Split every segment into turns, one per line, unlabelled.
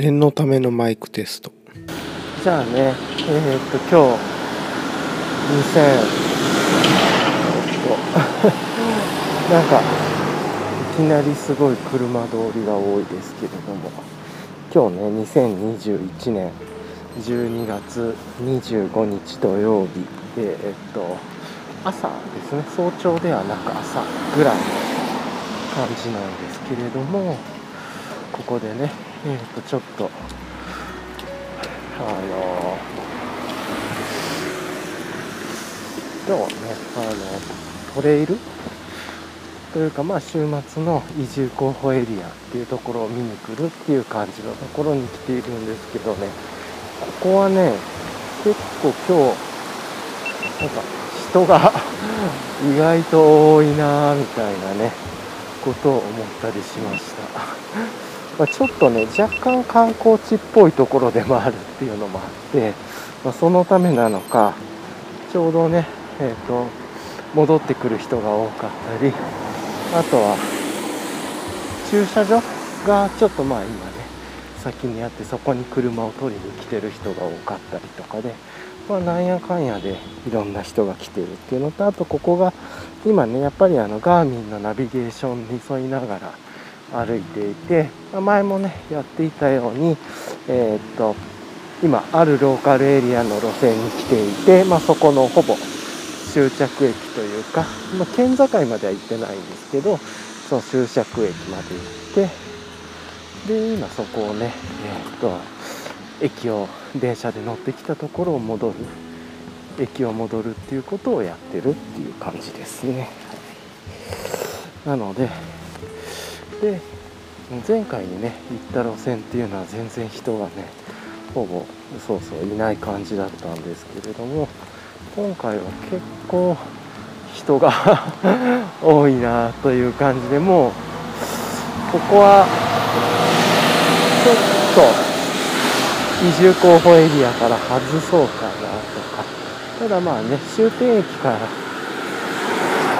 念のためのマイクテスト。
じゃあねえー、っと今日2000 なんかいきなりすごい車通りが多いですけれども今日ね2021年12月25日土曜日でえっと朝ですね早朝ではなく朝ぐらいの感じなんですけれどもここでねえっとちょっと。あの今日ねあのトレイル？というかまあ週末の移住候補エリアっていうところを見に来るっていう感じのところに来ているんですけどね。ここはね結構今日なんか人が 意外と多いなみたいなねことを思ったりしました。まちょっとね若干観光地っぽいところでもあるっていうのもあって、まあ、そのためなのかちょうどねえっ、ー、と戻ってくる人が多かったりあとは駐車場がちょっとまあ今ね先にあってそこに車を取りに来てる人が多かったりとかで、まあ、なんやかんやでいろんな人が来てるっていうのとあとここが今ねやっぱりあのガーミンのナビゲーションに沿いながら歩いていて、前もねやっていたようにえー、っと今あるローカルエリアの路線に来ていて、まあ、そこのほぼ終着駅というか、まあ、県境までは行ってないんですけどその終着駅まで行ってで今そこをねえー、っと駅を電車で乗ってきたところを戻る。駅を戻るっていうことをやってるっていう感じですね。なのでで前回にね行った路線っていうのは全然人がねほぼそうそういない感じだったんですけれども今回は結構人が 多いなという感じでもうここはちょっと移住候補エリアから外そうかなとか。ただまあね終点駅から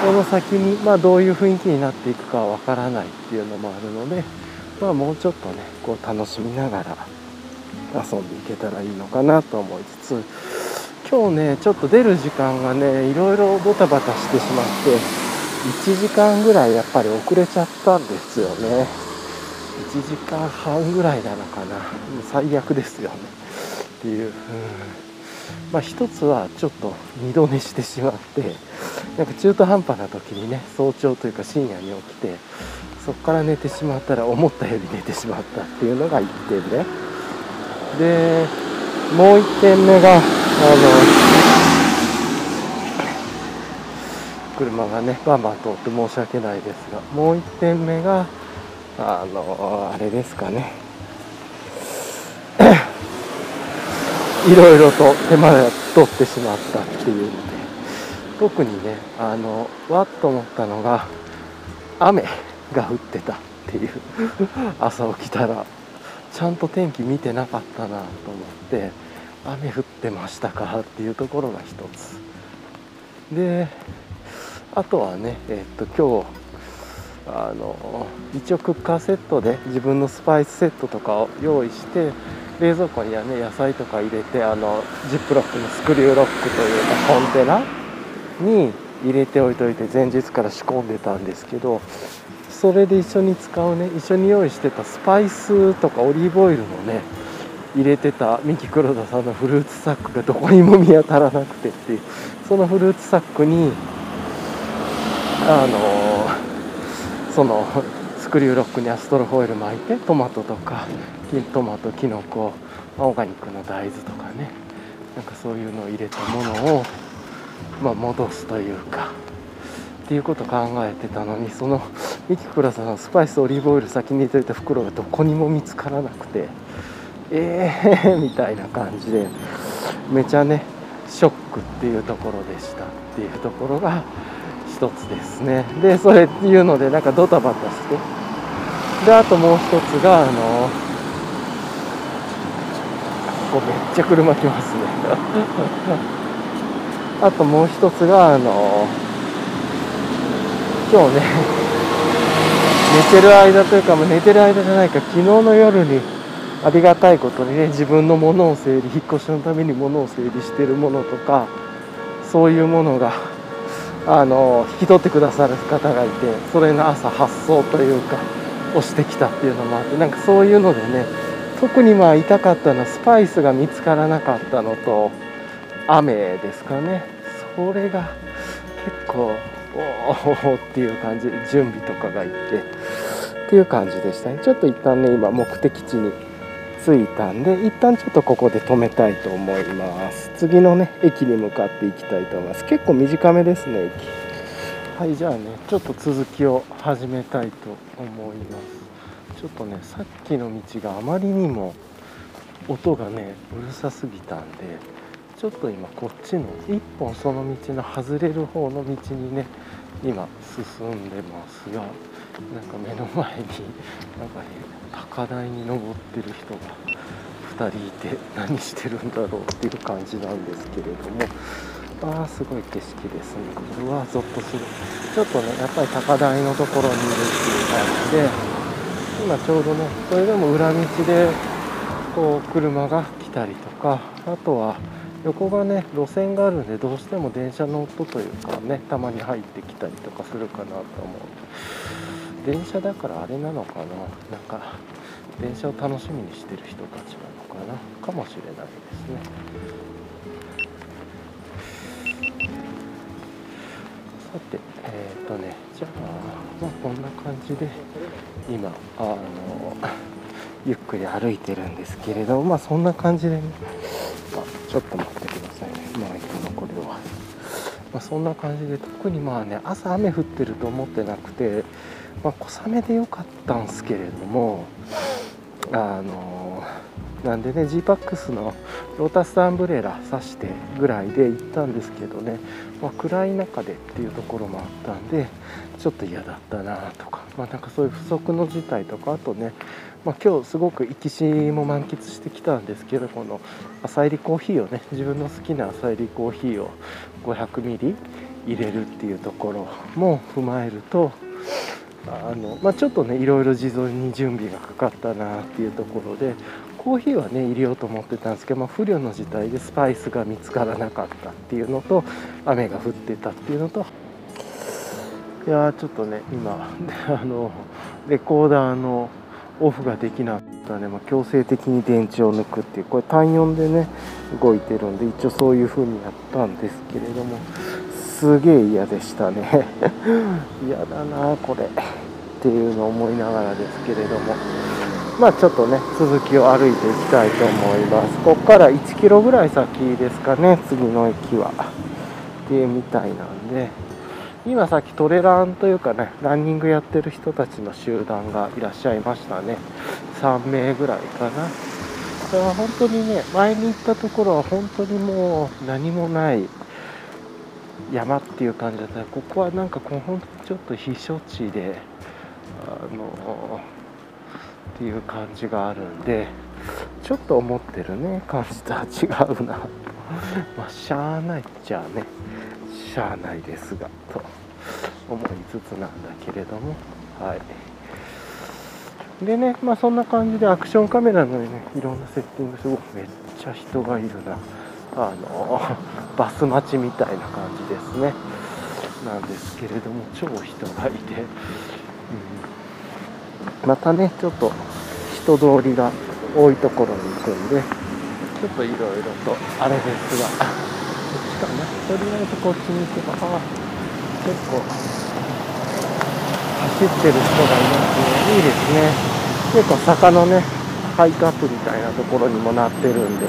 この先にまあどういう雰囲気になっていくかはわからないっていうのもあるのでまあもうちょっとねこう楽しみながら遊んでいけたらいいのかなと思いつつ今日ねちょっと出る時間がねいろいろドタバタしてしまって1時間ぐらいやっぱり遅れちゃったんですよね。1時間半ぐらいなのかな。最悪ですよね。っていう、うん、まあ一つはちょっと二度寝してしまってなんか中途半端な時にね早朝というか深夜に起きてそこから寝てしまったら思ったより寝てしまったっていうのが1点ね。でもう1点目があの車がねバンバン通って申し訳ないですがもう1点目があのあれですかね。いろいろと手間が取ってしまったっていうので特にねあのわっと思ったのが雨が降ってたっていう 朝起きたらちゃんと天気見てなかったなと思って雨降ってましたかっていうところが一つ。であとはねえっと今日あの一応クッカーセットで自分のスパイスセットとかを用意して冷蔵庫にはね野菜とか入れてあのジップロックのスクリューロックというかコンテナに入れておいといて前日から仕込んでたんですけどそれで一緒に使うね一緒に用意してたスパイスとかオリーブオイルのね入れてた三木黒田さんのフルーツサックがどこにも見当たらなくてっていうそのフルーツサックにあのそのスクリューロックにアストロホイル巻いてトマトとかトマトきのこオーガニックの大豆とかねなんかそういうのを入れたものを、まあ、戻すというかっていうこと考えてたのにそのミキクラさんのスパイスオリーブオイル先に入れといた袋がどこにも見つからなくてええー、みたいな感じでめちゃねショックっていうところでした。っていうところが一つですね。でそれっていうのでなんかドタバタして。であともう一つがあのここめっちゃ車来ますね。あともう一つがあの今日ね寝てる間というか、寝てる間じゃないか昨日の夜にありがたいことにね自分のものを整理引っ越しのために物を整理してるものとかそういうものがあの引き取ってくださる方がいてそれの朝発送というか押してきたっていうのもあってなんかそういうのでね特にまあ痛かったのはスパイスが見つからなかったのと雨ですかね。それが結構おおっていう感じで準備とかがいってっていう感じでしたね。ちょっと一旦ね今目的地に着いたんで一旦ちょっとここで止めたいと思います。次のね駅に向かっていきたいと思います。結構短めですね駅。はいじゃあねちょっと続きを始めたいと思います。ちょっとねさっきの道があまりにも音がねうるさすぎたんでちょっと今こっちの一本その道の外れる方の道にね今進んでますがなんか目の前になんかね高台に登ってる人が2人いて何してるんだろうっていう感じなんですけれどもああすごい景色ですね。これはゾッとする。ちょっとねやっぱり高台のところにいるっていう感じで今ちょうどねそれでも裏道でこう車が来たりとかあとは横がね路線があるんでどうしても電車の音というかねたまに入ってきたりとかするかなと思う電車だからあれなのかななんか電車を楽しみにしてる人たちなのかなかもしれないですね。さてえっ、ー、とねじゃあまあこんな感じで。今あのゆっくり歩いてるんですけれどまあそんな感じでねあちょっと待ってくださいねまあいいかなこれは。まあ、そんな感じで特にまあね朝雨降ってると思ってなくてまあ、小雨で良かったんですけれどもあのなんでね g パックスのロータスアンブレラさしてぐらいで行ったんですけどね、まあ、暗い中でっていうところもあったんでちょっと嫌だったなとか、まあ、なんかそういう不測の事態とかあとね、まあ、今日すごく行きしも満喫してきたんですけどこの朝入りコーヒーをね自分の好きな朝入りコーヒーを500ミリ入れるっていうところも踏まえるとあの、まあ、ちょっとねいろいろ事前に準備がかかったなっていうところでコーヒーはね入れようと思ってたんですけど、まあ、不慮の事態でスパイスが見つからなかったっていうのと雨が降ってたっていうのといやちょっとね今 あのレコーダーのオフができなかったね、まあ、強制的に電池を抜くっていうこれ単4でね動いてるんで一応そういう風にやったんですけれどもすげえ嫌でしたね。嫌だなこれ。っていうのを思いながらですけれども。まあちょっとね続きを歩いていきたいと思います。ここから1キロぐらい先ですかね次の駅は。っていうみたいなんで。今さっきトレランというかねランニングやってる人たちの集団がいらっしゃいましたね。3名ぐらいかな。これは本当にね前に行ったところは本当にもう何もない山っていう感じだった。ここはなんかこうほんちょっと避暑地であのっていう感じがあるんでちょっと思ってるね。感じとは違うな。まあしゃあないっちゃね。しゃあないですがと思いつつなんだけれども。はい。でねまあそんな感じでアクションカメラのねいろんなセッティングすごくめっちゃ人がいるな。あの バス待ちみたいな感じですね。なんですけれども超人がいて、うん、またねちょっと人通りが多いところに行くんでちょっといろいろとあれですが。かなとりあえずこっちに行けばあ結構走ってる人がいますね。いいですね。結構坂のねハイクアップみたいなところにもなってるんで。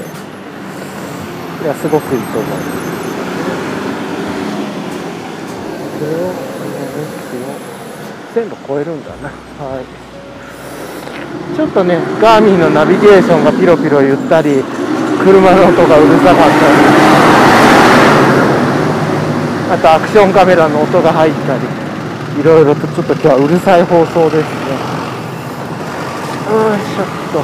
いやすごくいいと思いますこれをこの線路越えるんだな。はい。ちょっとねガーミンのナビゲーションがピロピロ言ったり車の音がうるさかったり。あとアクションカメラの音が入ったりいろいろとちょっと今日はうるさい放送ですね。よいしょっと。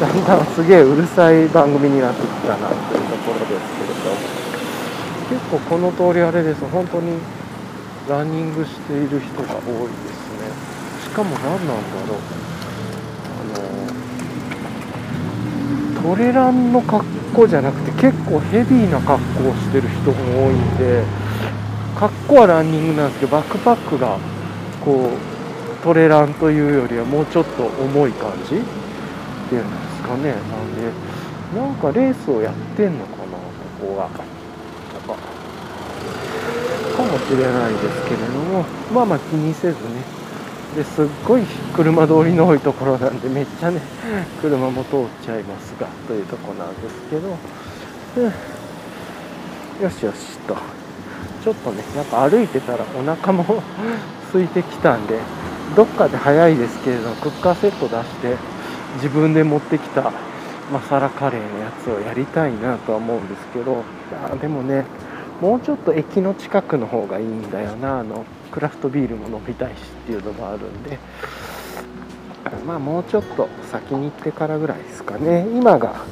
だんだんすげえうるさい番組になってきたなというところですけれど結構この通りあれです。本当にランニングしている人が多いですね。しかも何なんだろう。あのトレランの格好じゃなくて結構ヘビーな格好をしてる人も多いんで格好はランニングなんですけどバックパックがこうトレランというよりはもうちょっと重い感じっていうんですかね。なんでなんかレースをやってんのかなここは。なんかかもしれないですけれどもまあまあ気にせずね。ですっごい車通りの多いところなんでめっちゃね車も通っちゃいますがというとこなんですけど、うん、よしよしと。ちょっとねやっぱ歩いてたらお腹も空いてきたんでどっかで早いですけれどクッカーセット出して自分で持ってきたマサラカレーのやつをやりたいなとは思うんですけど。でもねもうちょっと駅の近くの方がいいんだよなあの。クラフトビールも飲みたいしっていうのもあるんでまあもうちょっと先に行ってからぐらいですかね。今が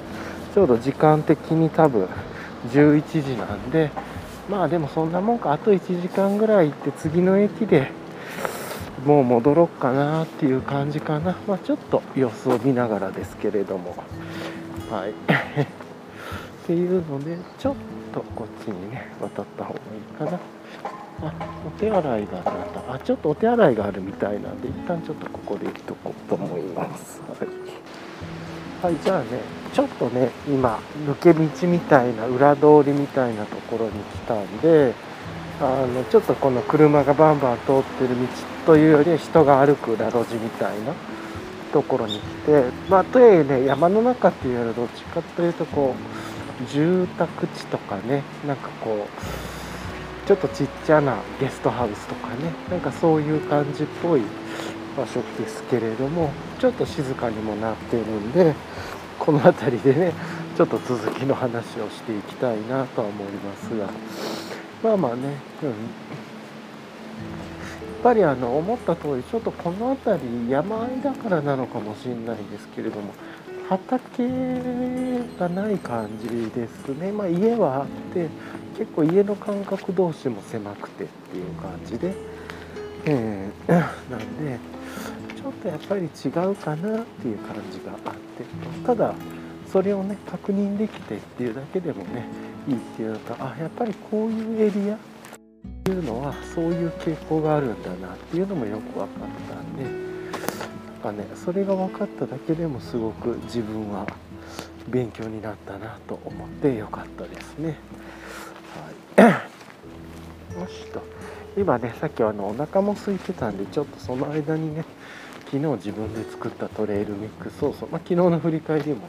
ちょうど時間的に多分11時なんでまあでもそんなもんか。あと1時間ぐらい行って次の駅でもう戻ろうかなっていう感じかな。まあちょっと様子を見ながらですけれども。はい。っていうのでちょっとこっちにね渡った方がいいかな。あお手洗いがあった。あちょっとお手洗いがあるみたいなんで一旦ちょっとここで行っとこうと思います。はい、はい、じゃあねちょっとね今抜け道みたいな裏通りみたいなところに来たんであのちょっとこの車がバンバン通ってる道というよりは人が歩く裏路地みたいなところに来てまあとはいえね山の中っていうよりはどっちかというとこう住宅地とかねなんかこうちょっとちっちゃなゲストハウスとかねなんかそういう感じっぽい場所ですけれどもちょっと静かにもなってるんでこの辺りでねちょっと続きの話をしていきたいなとは思いますが。まあまあね、うん、やっぱりあの思った通りちょっとこの辺り山あいだからなのかもしれないですけれども畑がない感じですね、まあ、家はあって結構家の間隔同士も狭くてっていう感じで、えー、なんでちょっとやっぱり違うかなっていう感じがあってただそれをね確認できてっていうだけでもねいいっていうのとあやっぱりこういうエリアっていうのはそういう傾向があるんだなっていうのもよく分かったんで。かねそれが分かっただけでもすごく自分は勉強になったなと思ってよかったですね。よしと。今ねさっきあのお腹も空いてたんでちょっとその間にね昨日自分で作ったトレイルミックスソース、まあ、昨日の振り返りも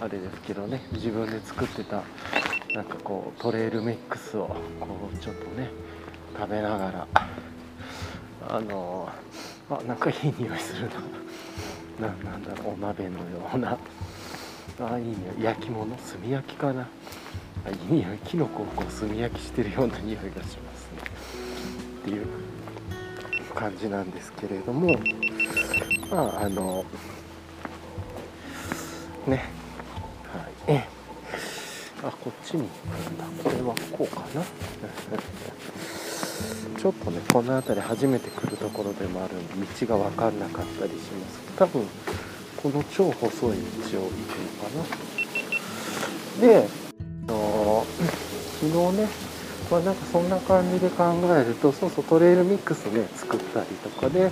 あれですけどね自分で作ってたなんかこうトレイルミックスをこうちょっとね食べながらあのあなんかいい匂いするな。ななんだろうお鍋のような。あいい匂い。焼き物？炭焼きかな。いい匂いきのこをこう炭焼きしてるような匂いがしますね。っていう感じなんですけれどもまああのね。はい。えあこっちに行くんだ。これはこうかな。ちょっとねこの辺り初めて来るところでもあるんで道が分かんなかったりします。多分この超細い道を行くのかな。で昨日ねまあなんかそんな感じで考えるとそうそうトレイルミックスね作ったりとかで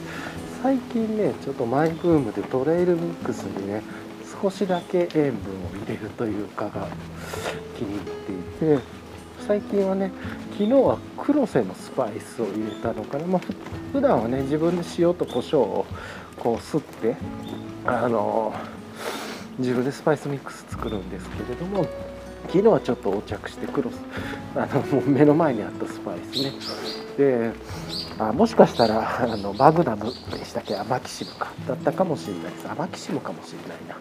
最近ねちょっとマイブームでトレイルミックスにね少しだけ塩分を入れるというかが気に入っていて最近はね昨日は黒瀬のスパイスを入れたのかな、まあ、普段はね自分で塩と胡椒をこうすってあの自分でスパイスミックス作るんですけれども昨日はちょっと横着してクロス あのもう目の前にあったスパイスね。であもしかしたらあのマグナムでしたっけ？アマキシムか。だったかもしれないです。アマキシムかもしれないな。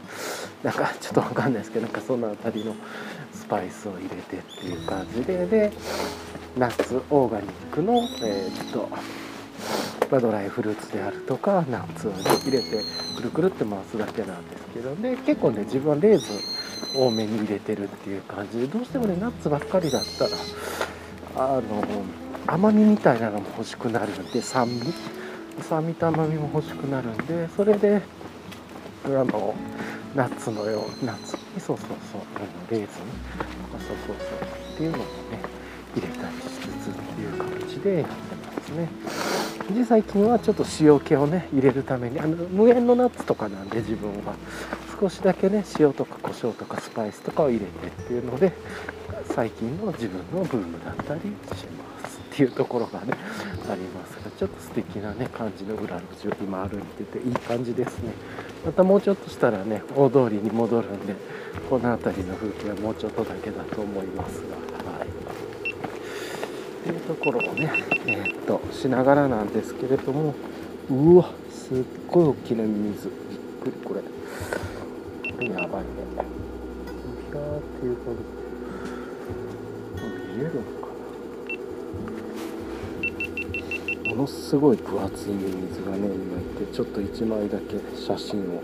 なんかちょっとわかんないですけどなんかその辺りのスパイスを入れてっていう感じで。でナッツオーガニックの、えー、っとまあ、ドライフルーツであるとかナッツを、入れてくるくるって回すだけなんですけどで結構ね自分はレーズン多めに入れてるっていう感じでどうしてもねナッツばっかりだったらあの甘みみたいなのも欲しくなるんで酸味。酸味と甘みも欲しくなるんでそれであのナッツのようナッツにそうそうそうレーズン。とかそうそうそう。っていうのをね入れたりしつつっていう形でやってますね。で最近はちょっと塩気をね入れるためにあの無塩のナッツとかなんで自分は。少しだけね塩とか胡椒とかスパイスとかを入れてっていうので最近の自分のブームだったりしますっていうところがねありますがちょっと素敵なね感じの裏路地を今歩いてていい感じですね。またもうちょっとしたらね大通りに戻るんでこの辺りの風景はもうちょっとだけだと思いますが。っていうところをねえー、っとしながらなんですけれどもうわすっごい大きなミミズびっくりこれ。これやばいね。ひゃーっていう感じ見えるのかな。ものすごい分厚いミミズがね今いてちょっと1枚だけ写真を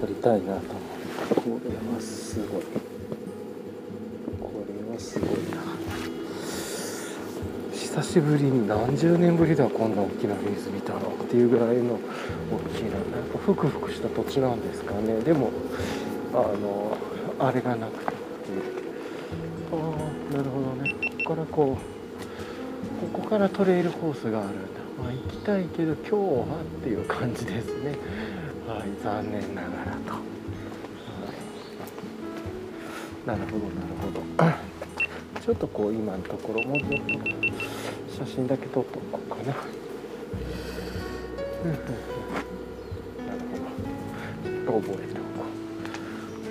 撮りたいなと思って。これはすごい。すごいな。久しぶりに何十年ぶりだこんな大きな水見たのっていうぐらいの大きななんかふくふくした土地なんですかね。でもあのあれがなくて。ああなるほどね。ここからこうここからトレイルコースがあるんだ。まあ行きたいけど今日はっていう感じですね。はい残念ながらと、はい、なるほどなるほど。ちょっとこう今のところもうちょっと写真だけ撮っとこうかな。なるほどちょっと覚えて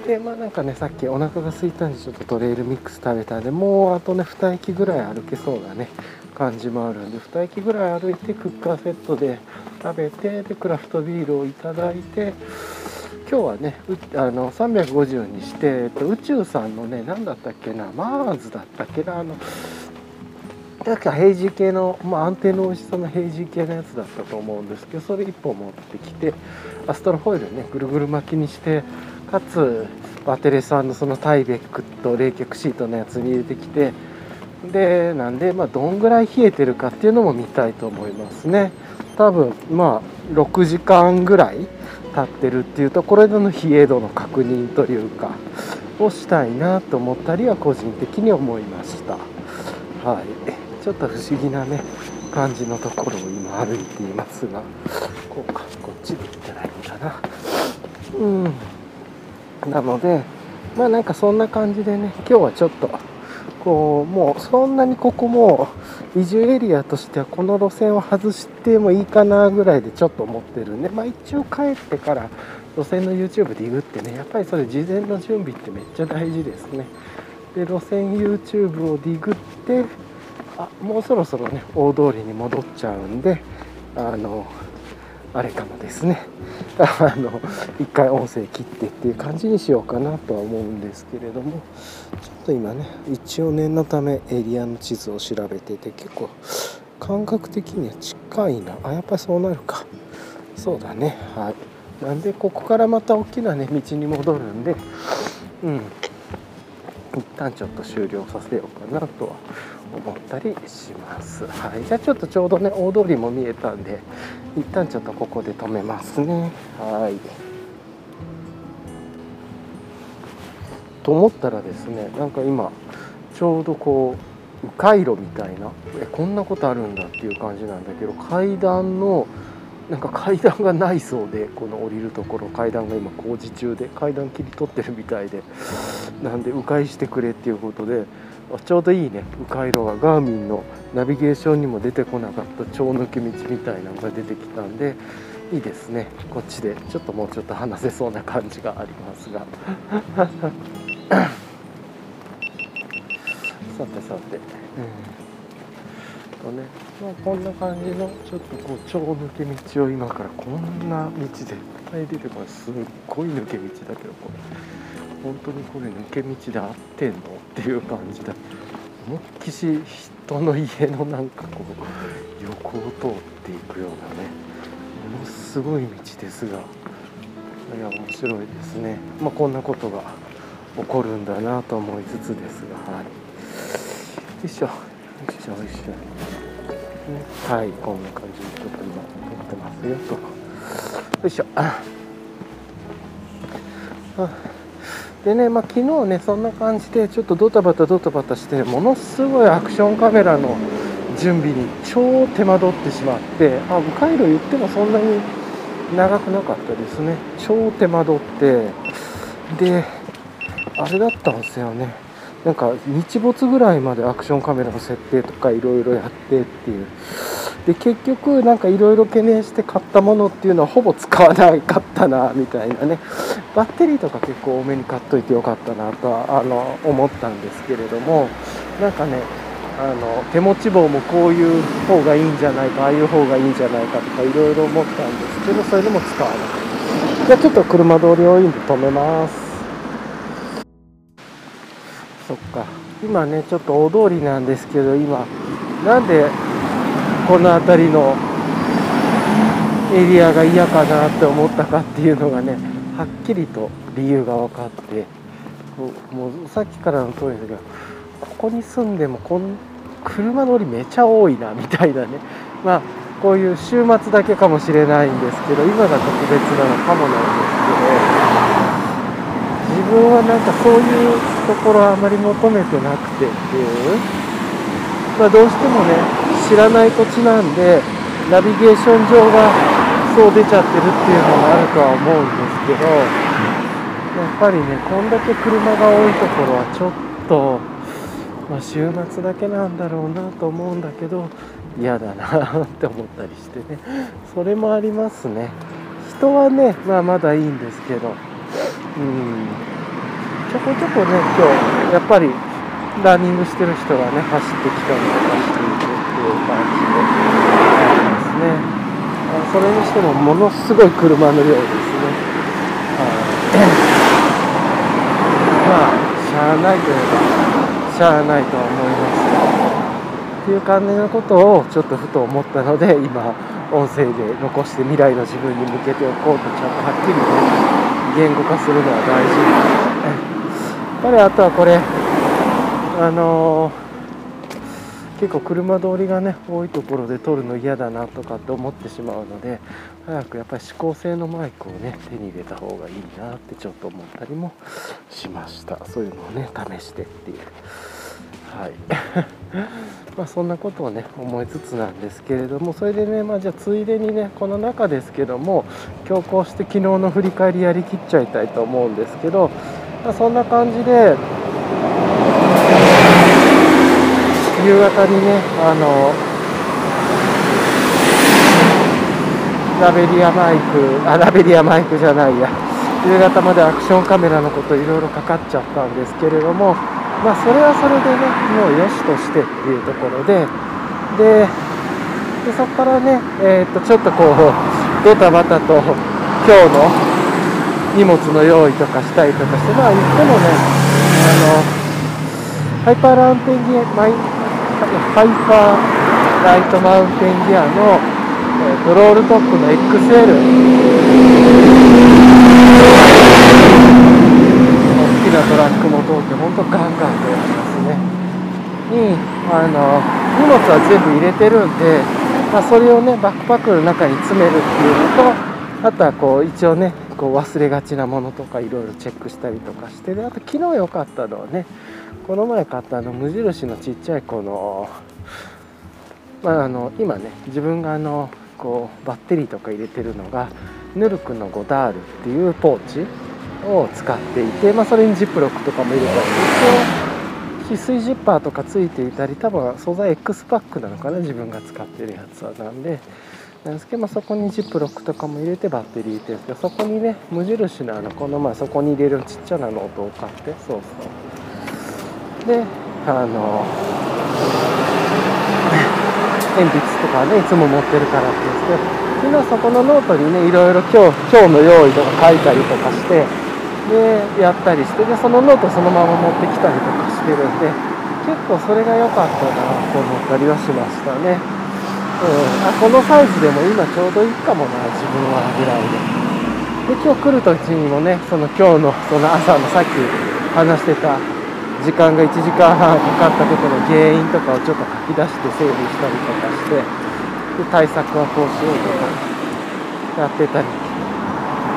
でまあなんかねさっきお腹が空いたんでちょっとトレイルミックス食べたんでもうあとね2駅ぐらい歩けそうなね感じもあるんで2駅ぐらい歩いてクッカーセットで食べてでクラフトビールをいただいて今日はねあの350にして、えっと、宇宙さんのね何だったっけなマーズだったっけなあの確か平時系の、まあ、安定の美味しさの平時系のやつだったと思うんですけどそれ1本持ってきてアストロホイルねぐるぐる巻きにしてかつバテレさんのそのタイベックと冷却シートのやつに入れてきてでなんでまあどんぐらい冷えてるかっていうのも見たいと思いますね。多分まあ6時間ぐらい経ってるっていうところでの冷え度の確認というかをしたいなと思ったりは個人的に思いました。はい。ちょっと不思議なね感じのところを今歩いていますがこうかこっちで行ったらいいんだな。うん。なのでまあなんかそんな感じでね今日はちょっとこうもうそんなにここも移住エリアとしてはこの路線を外してもいいかなぐらいでちょっと思ってるんでまあ一応帰ってから路線の YouTube でグってねやっぱりそれ事前の準備ってめっちゃ大事ですね。で路線 YouTube をディグってあもうそろそろね大通りに戻っちゃうんであのあれかもですね。あの一回音声切ってっていう感じにしようかなとは思うんですけれどもちょっと今ね一応念のためエリアの地図を調べてて結構感覚的には近いな。あやっぱりそうなるか。そうだね。はい。なんでここからまた大きなね道に戻るんでうん。一旦ちょっと終了させようかなとは思ったりします。はい、じゃあちょっとちょうどね大通りも見えたんで一旦ちょっとここで止めますね。はい。と思ったらですねなんか今ちょうどこう迂回路みたいなえこんなことあるんだっていう感じなんだけど階段のなんか階段がないそうでこの降りるところ階段が今工事中で階段切り取ってるみたいでなんで迂回してくれっていうことでちょうどいいね迂回路がガーミンのナビゲーションにも出てこなかった超抜け道みたいなのが出てきたんでいいですね。こっちでちょっともうちょっと話せそうな感じがありますが。さてさて、うん。とね、まあ、こんな感じのちょっとこう超抜け道を今からこんな道絶対出てこないすっごい抜け道だけどこれ。本当にこれ抜け道で合ってんのっていう感じだ。思いっきし人の家のなんかこう横を通っていくようなね。ものすごい道ですが。いや面白いですね。まあ、こんなことが起こるんだなと思いつつですがはい。よいしょ。よいしょよいしょ。ねはいこんな感じでちょっと今撮ってますよと。よいしょ。でね、まあ、昨日ねそんな感じでちょっとドタバタドタバタしてものすごいアクションカメラの準備に超手間取ってしまってあ迂回路言ってもそんなに長くなかったですね。超手間取って。であれだったんですよね。なんか日没ぐらいまでアクションカメラの設定とかいろいろやってっていう。で結局なんかいろいろ懸念して買ったものっていうのはほぼ使わないかったなみたいなね。バッテリーとか結構多めに買っといてよかったなとはあの思ったんですけれどもなんかねあの手持ち棒もこういう方がいいんじゃないかああいう方がいいんじゃないかとかいろいろ思ったんですけどそれでも使わなかった。じゃあちょっと車通り多いんで止めます。そっか。今ねちょっと大通りなんですけど今なんでこの辺りのエリアが嫌かなって思ったかっていうのがねはっきりと理由が分かってもうさっきからの通りだけどここに住んでもこん車乗りめちゃ多いなみたいなね。まあこういう週末だけかもしれないんですけど今が特別なのかもなんですけど自分はなんかそういうところあまり求めてなくてっていう。まあどうしてもね知らない土地なんでナビゲーション上がそう出ちゃってるっていうのがあるとは思うんですけどやっぱりねこんだけ車が多いところはちょっと、まあ、週末だけなんだろうなと思うんだけど嫌だなって思ったりしてね。それもありますね。人はね、まあ、まだいいんですけど。うん。ちょこちょこね今日やっぱりランニングしてる人がね走ってきたりとかしていていう感じでありますねそれにしてもものすごい車の量ですね、はい、まあしゃあないといえばしゃあないとは思います。っていう感じのことをちょっとふと思ったので今音声で残して未来の自分に向けておこうとちゃんとはっきりね言語化するのは大事。っぱりあとはこれあのー結構車通りがね多いところで撮るの嫌だなとかって思ってしまうので早くやっぱり指向性のマイクをね手に入れた方がいいなってちょっと思ったりもしました。そういうのをね試してっていう。はい。まあそんなことをね思いつつなんですけれどもそれでねまあじゃあついでにねこの中ですけども強行して昨日の振り返りやりきっちゃいたいと思うんですけど、まあ、そんな感じで夕方にねあのラベリアマイクあラベリアマイクじゃないや。夕方までアクションカメラのこといろいろかかっちゃったんですけれどもまあそれはそれでねもうよしとしてっていうところでででそこからね、えー、っとちょっとこうドタバタと今日の荷物の用意とかしたりとかしてまあ言ってもねあの Hyperlite Mountain Gear マイハイパーライトマウンテンギアの、えー、ロールトップの XL 大きなトラックも通って本当ガンガン通りますね。にあの荷物は全部入れてるんで、まあ、それをねバックパックの中に詰めるっていうのとあとはこう一応ねこう忘れがちなものとかいろいろチェックしたりとかしてであと昨日良かったのはねこの前買ったあの無印のちっちゃいこの,、まあ、あの今ね自分があのこうバッテリーとか入れてるのがヌルクのゴダールっていうポーチを使っていて、まあ、それにジップロックとかも入れたり一応止水ジッパーとかついていたり多分素材 X パックなのかな自分が使ってるやつは。なんでなんですけど、まあ、そこにジップロックとかも入れてバッテリー入れてるんですけどそこにね無印のあのこの前そこに入れるちっちゃなノートを買ってそうそう。であの鉛筆とかねいつも持ってるからって言ってみんなそこのノートにねいろいろ今日今日の用意とか書いたりとかしてでやったりしてでそのノートそのまま持ってきたりとかしてるんで結構それが良かったなと思ったりはしましたね、うん、あこのサイズでも今ちょうどいいかもな自分はぐらいで。で今日来る時にもねその今日のその朝のさっき話してた時間が1時間半かかったことの原因とかをちょっと書き出して整理したりとかしてで対策はこうしようとかやってたり。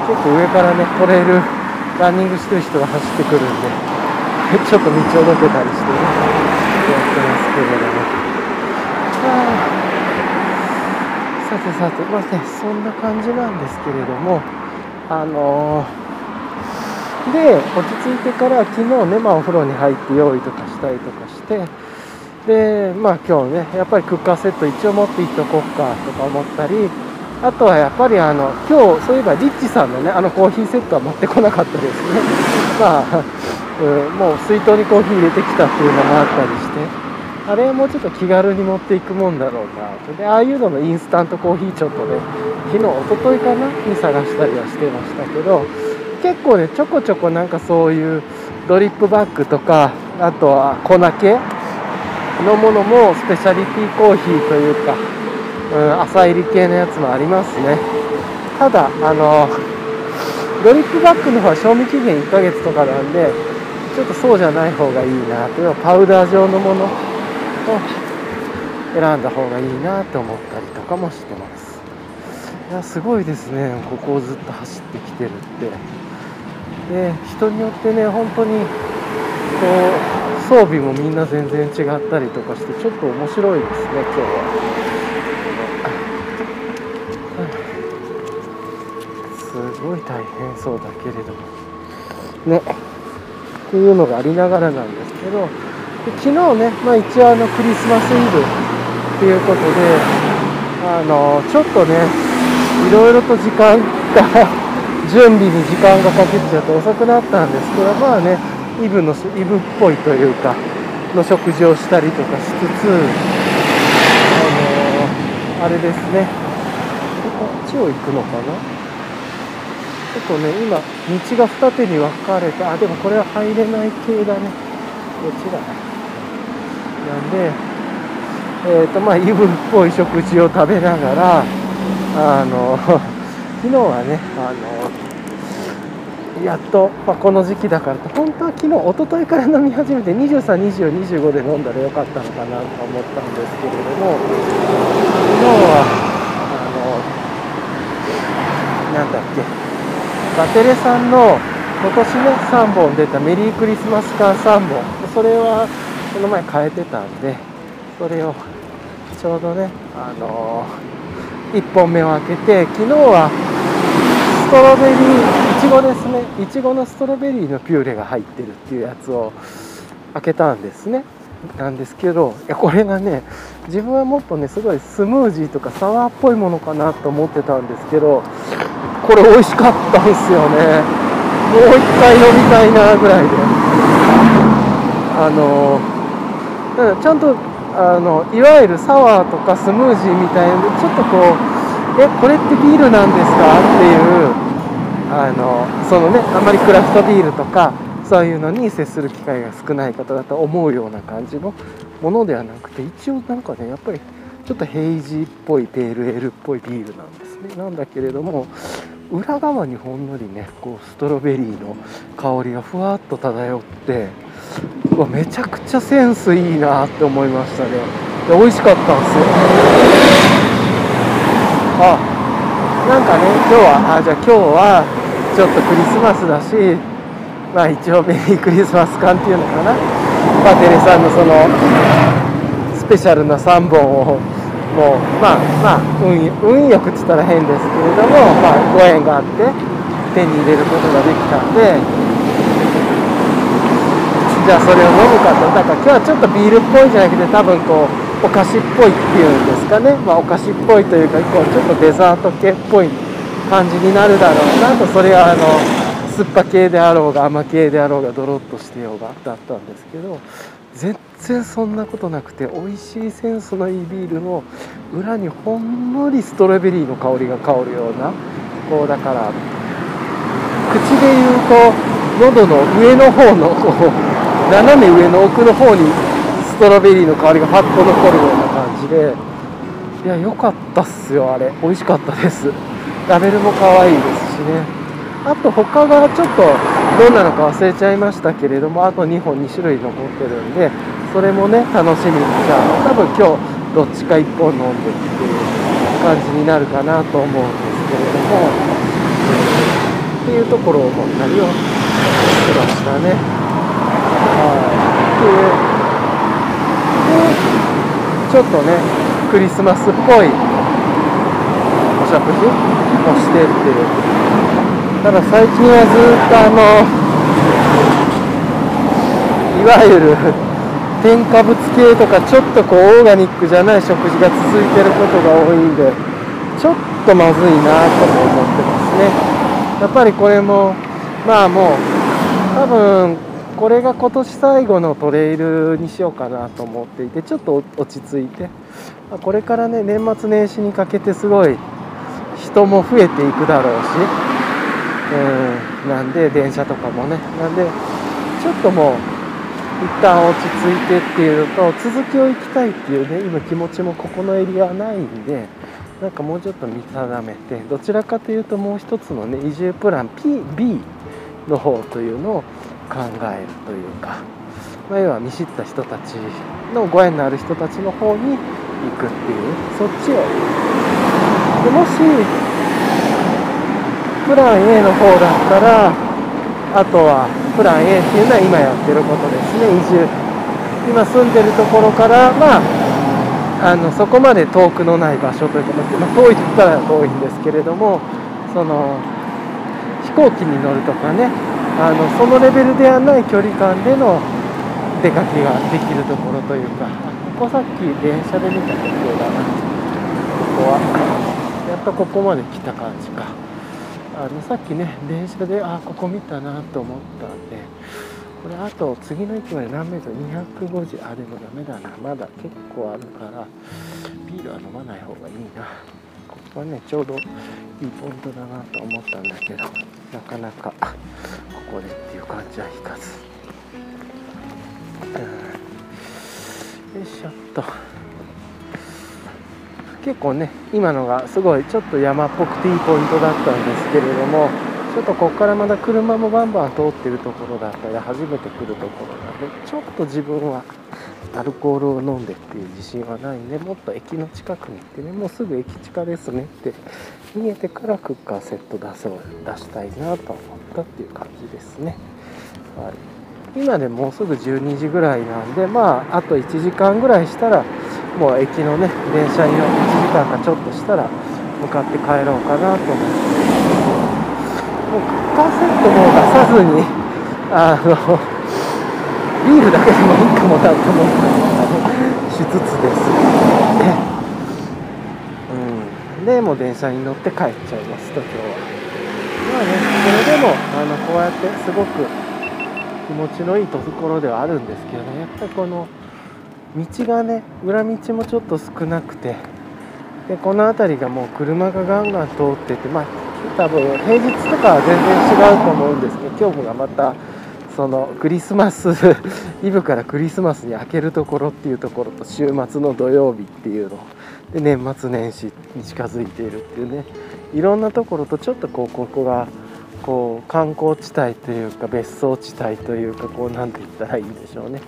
結構上からねトレイルランニングしてる人が走ってくるんでちょっと道をどけたりしてねやってますけれども。さてさてまあねそんな感じなんですけれどもあのー、で落ち着いてから昨日ね、まあ、お風呂に入って用意とかしたりとかしてでまあ今日ねやっぱりクッカーセット一応持っていっとこうかとか思ったりあとはやっぱりあの今日そういえばリッチさんのねあのコーヒーセットは持ってこなかったですね。まあ、うん、もう水筒にコーヒー入れてきたっていうのもあったりして。あれはもうちょっと気軽に持っていくもんだろうな。でああいうののインスタントコーヒーちょっとね昨日一昨日かな？に探したりはしてましたけど結構ねちょこちょこなんかそういうドリップバッグとかあとは粉系のものもスペシャリティコーヒーというかうん、朝入り系のやつもありますね。ただあのドリップバッグの方は賞味期限1ヶ月とかなんでちょっとそうじゃない方がいいなというのはパウダー状のもの。を選んだ方がいいなと思ったりとかもしてます。いやすごいですね。ここをずっと走ってきてるって。で人によってね本当にこう装備もみんな全然違ったりとかしてちょっと面白いですね今日は。すごい大変そうだけれども。ね。っていうのがありながらなんですけどで昨日ね、まあ、一応あのクリスマスイブっていうことであのちょっとねいろいろと時間が 準備に時間がかけちゃって遅くなったんですけどまあねイブのイブっぽいというかの食事をしたりとかしつつあのあれですね。こっちを行くのかな？ちょっとね今道が二手に分かれてあでもこれは入れない系だね。こちだなんでえ、ー、とまあイブっぽい食事を食べながらあの 昨日はねあのやっと、まあ、この時期だからと本当は昨日一昨日から飲み始めて232025で飲んだらよかったのかなと思ったんですけれども昨日はあのなんだっけバテレさんの今年ね3本出たメリークリスマス缶3本。それはこの前変えてたんでそれをちょうどねあのー、1本目を開けて昨日はストロベリーいちごですね。いちごのストロベリーのピューレが入ってるっていうやつを開けたんですね。なんですけどいやこれがね自分はもっとねすごいスムージーとかサワーっぽいものかなと思ってたんですけどこれ美味しかったんすよね。もう一回飲みたいなぐらいで。あのだからちゃんとあのいわゆるサワーとかスムージーみたいなちょっとこうえこれってビールなんですかっていうあのそのねあんまりクラフトビールとかそういうのに接する機会が少ない方だと思うような感じのものではなくて一応なんかねやっぱりちょっとヘイジーっぽいペールエールっぽいビールなんですね。なんだけれども裏側にほんのりねこうストロベリーの香りがふわっと漂ってうわめちゃくちゃセンスいいなって思いましたね。で美味しかったんですよ。あなんかね今日はあじゃあ今日はちょっとクリスマスだしまあ一応メリークリスマス感っていうのかな。バテレさんのそのスペシャルな3本をもうまあまあ運運よくっつったら変ですけれども、まあ、ご縁があって手に入れることができたんでじゃあそれを飲むかとだから今日はちょっとビールっぽいじゃなくて多分こうお菓子っぽいっていうんですかね、まあ、お菓子っぽいというかこうちょっとデザート系っぽい感じになるだろうなとそれはあの酸っぱ系であろうが甘系であろうがドロッとしてようがだったんですけど全然そんなことなくて美味しいセンスのいいビールの裏にほんのりストロベリーの香りが香るようなこうだから口で言うと喉の上の方のこう斜め上の奥の方にストロベリーの香りがパッと残るような感じで。いや良かったっすよあれ。美味しかったです。ラベルも可愛いですしね。あと他がちょっとどんなのか忘れちゃいましたけれどもあと2本2種類残ってるんでそれもね楽しみに。じゃあ多分今日どっちか1本飲んでっていう感じになるかなと思うんですけれども。っていうところを思ったりをしましたね。でちょっとねクリスマスっぽい。お食事をしてっていうただ最近はずっとあのいわゆる添加物系とかちょっとこうオーガニックじゃない食事が続いてることが多いんでちょっとまずいなとも思ってますね。やっぱりこれもまあもう多分これが今年最後のトレイルにしようかなと思っていてちょっと落ち着いて。これからね年末年始にかけてすごい人も増えていくだろうし。うん。なんで電車とかもね。なんでちょっともう一旦落ち着いてっていうのと続きを行きたいっていうね今気持ちもここのエリアはないんでなんかもうちょっと見定めてどちらかというともう一つのね移住プラン PB の方というのを考えるというか、まあ、要は見知った人たちのご縁のある人たちの方に行くっていうそっちを。でもしプラン A の方だったらあとはプラン A っていうのは今やってることですね。移住。今住んでるところからまああのそこまで遠くのない場所というか、まあ、遠いとったら遠いんですけれどもその飛行機に乗るとかね。あのそのレベルではない距離感での出かけができるところというか。ここさっき電車で見たところだなここはやっとここまで来た感じか。あのさっきね電車であここ見たなと思ったんでこれあと次の駅まで何メートル？250あでもダメだな。まだ結構あるからビールは飲まない方がいいな。ここはねちょうどいいポイントだなと思ったんだけど。なかなかここでっていう感じはいかず、うん、よいしょっと。結構ね今のがすごいちょっと山っぽくていいポイントだったんですけれどもちょっとここからまだ車もバンバン通ってるところだったり初めて来るところなんでちょっと自分はアルコールを飲んでっていう自信はないんでもっと駅の近くに行ってねもうすぐ駅近ですねって見えてからクッカーセット出そう出したいなと思ったっていう感じですね、はい、今でもうすぐ12時ぐらいなんでまああと1時間ぐらいしたらもう駅のね電車に乗って1時間かちょっとしたら向かって帰ろうかなと思って。もうクッカーセットも出さずにあのビールだけでもいいかもなと思ったりしつつです。でもう電車に乗って帰っちゃいますと今日は。まあねそれでもあのこうやってすごく気持ちのいいところではあるんですけどね。やっぱりこの道がね裏道もちょっと少なくて。でこの辺りがもう車がガンガン通っててまあ多分平日とかは全然違うと思うんですけど今日もがまたそのクリスマス イブからクリスマスに明けるところっていうところと週末の土曜日っていうのをで年末年始に近づいているっていうね。いろんなところとちょっとこうここがこう観光地帯というか別荘地帯というかこう何て言ったらいいんでしょうね。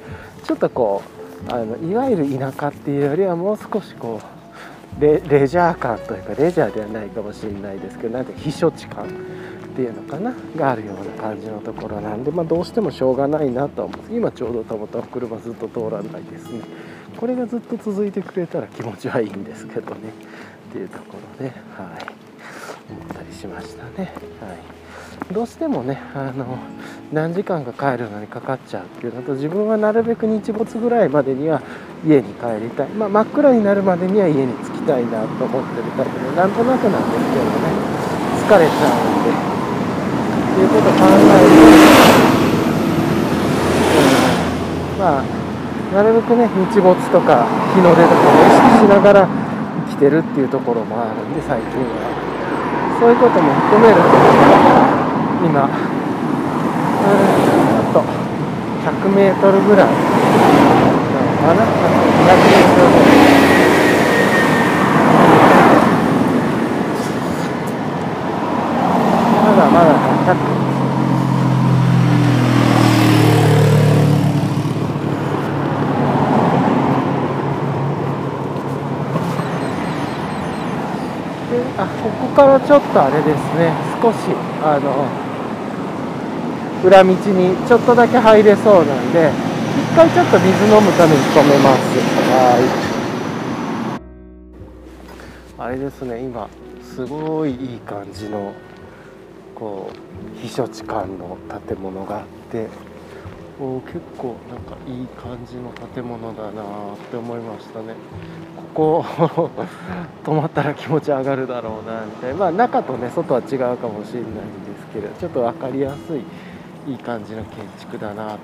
ちょっとこうあのいわゆる田舎っていうよりはもう少しこうレジャー感というかレジャーではないかもしれないですけどなんて避暑地感っていうのかながあるような感じのところなんで、まあ、どうしてもしょうがないなとは思う今ちょうどたまたま車ずっと通らないですね。これがずっと続いてくれたら気持ちはいいんですけどね。っていうところで、はい、思ったりしましたね。はい。どうしてもねあの何時間か帰るのにかかっちゃうっていうのと自分はなるべく日没ぐらいまでには家に帰りたい、まあ、真っ暗になるまでには家に着きたいなと思ってるタイプでなんとなくなんですけどね。疲れちゃうんで。っていうことを考えると、うん、まあなるべくね日没とか日の出とかを意識しながら生きてるっていうところもあるんで最近は。そういうことも含めると今うんあと 100m ぐらいなのかな。200m ぐらいまだまだ100あここからちょっとあれですね。少しあの裏道にちょっとだけ入れそうなんで一回ちょっと水飲むために止めます。はい。あれですね今すごいいい感じのこう避暑地感の建物があってお結構なんかいい感じの建物だなって思いましたね。ここ 泊まったら気持ち上がるだろうなみたいな。まあ中とね外は違うかもしれないんですけどちょっと分かりやすいいい感じの建築だなと思っ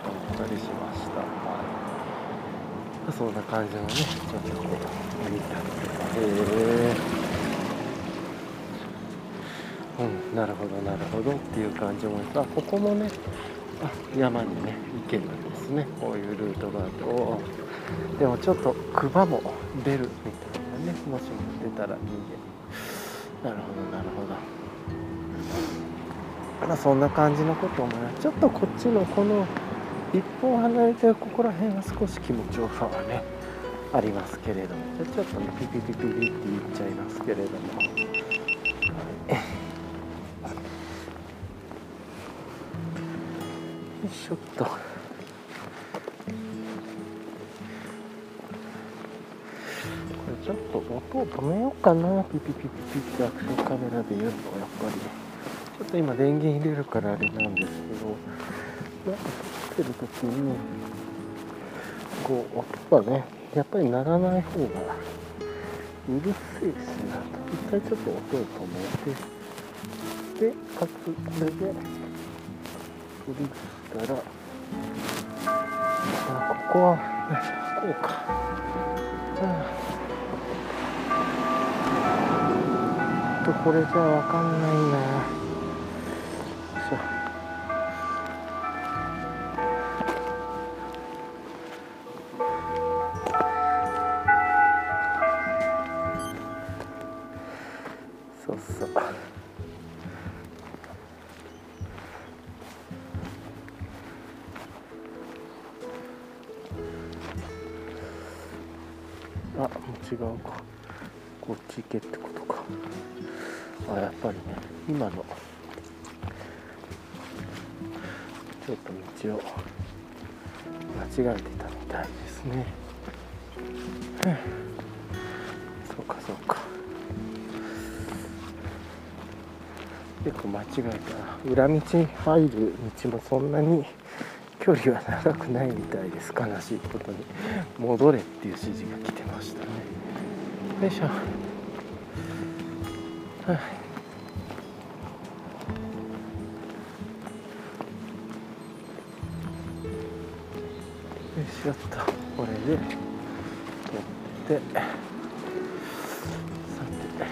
たりしました、はい、そんな感じのねちょっとこう見たりとかへえうん、なるほどなるほどっていう感じもあここもね山にね行けるんですね。こういうルートがあっておでもちょっと熊も出るみたいなねもしも出たら逃げなるほどなるほど。まあそんな感じのこと思いますちょっとこっちのこの一本離れてるここら辺は少し気持ちよさはねありますけれども。じゃちょっとねピピピピピって言っちゃいますけれども。しょっと。これちょっと音を止めようかな。ピピピピピってアクションカメラで言うとやっぱり。ちょっと今電源入れるからあれなんですけど。なんか撮ってる時にこう音がねやっぱり鳴らない方がうるせえしなと。一回ちょっと音を止めて。でかつこれで振りからあここはこうか、うん、とこれじゃわかんないな。あ違うか。こっち行けってことか。あやっぱりね今の。ちょっと道を間違えてたみたいですね。そうかそうか。結構間違えた裏道入る道もそんなに距離は長くないみたいです悲しいことに戻れっていう指示が来てましたね。よいしょ、はあ、よいしょっとこれで取ってさて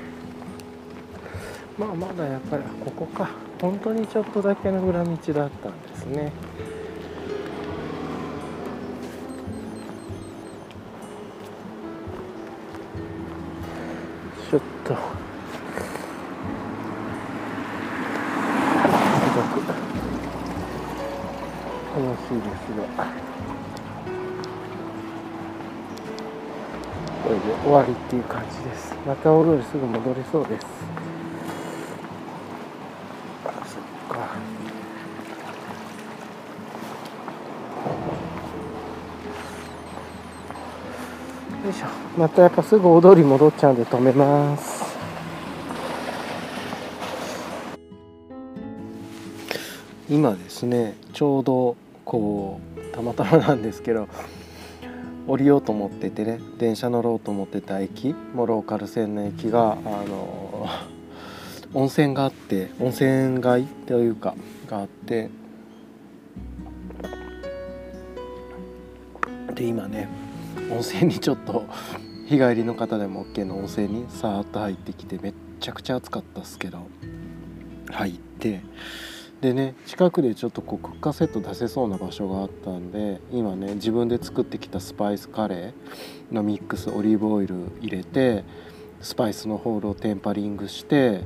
まあまだやっぱりここか。本当にちょっとだけの裏道だったんですね。ちょっと楽しいです。がこれで終わりっていう感じです。またお料理すぐ戻れそうです。あそっか。よいしょ。またやっぱすぐ大通り戻っちゃうんで止めます。今ですねちょうどこうたまたまなんですけど降りようと思っててね電車乗ろうと思ってた駅もローカル線の駅があの温泉があって温泉街というかがあってで今ね温泉にちょっと日帰りの方でも OK の温泉にさーっと入ってきてめっちゃくちゃ暑かったっすけど入ってでね近くでちょっとこうクッカーセット出せそうな場所があったんで今ね自分で作ってきたスパイスカレーのミックスオリーブオイル入れてスパイスのホールをテンパリングして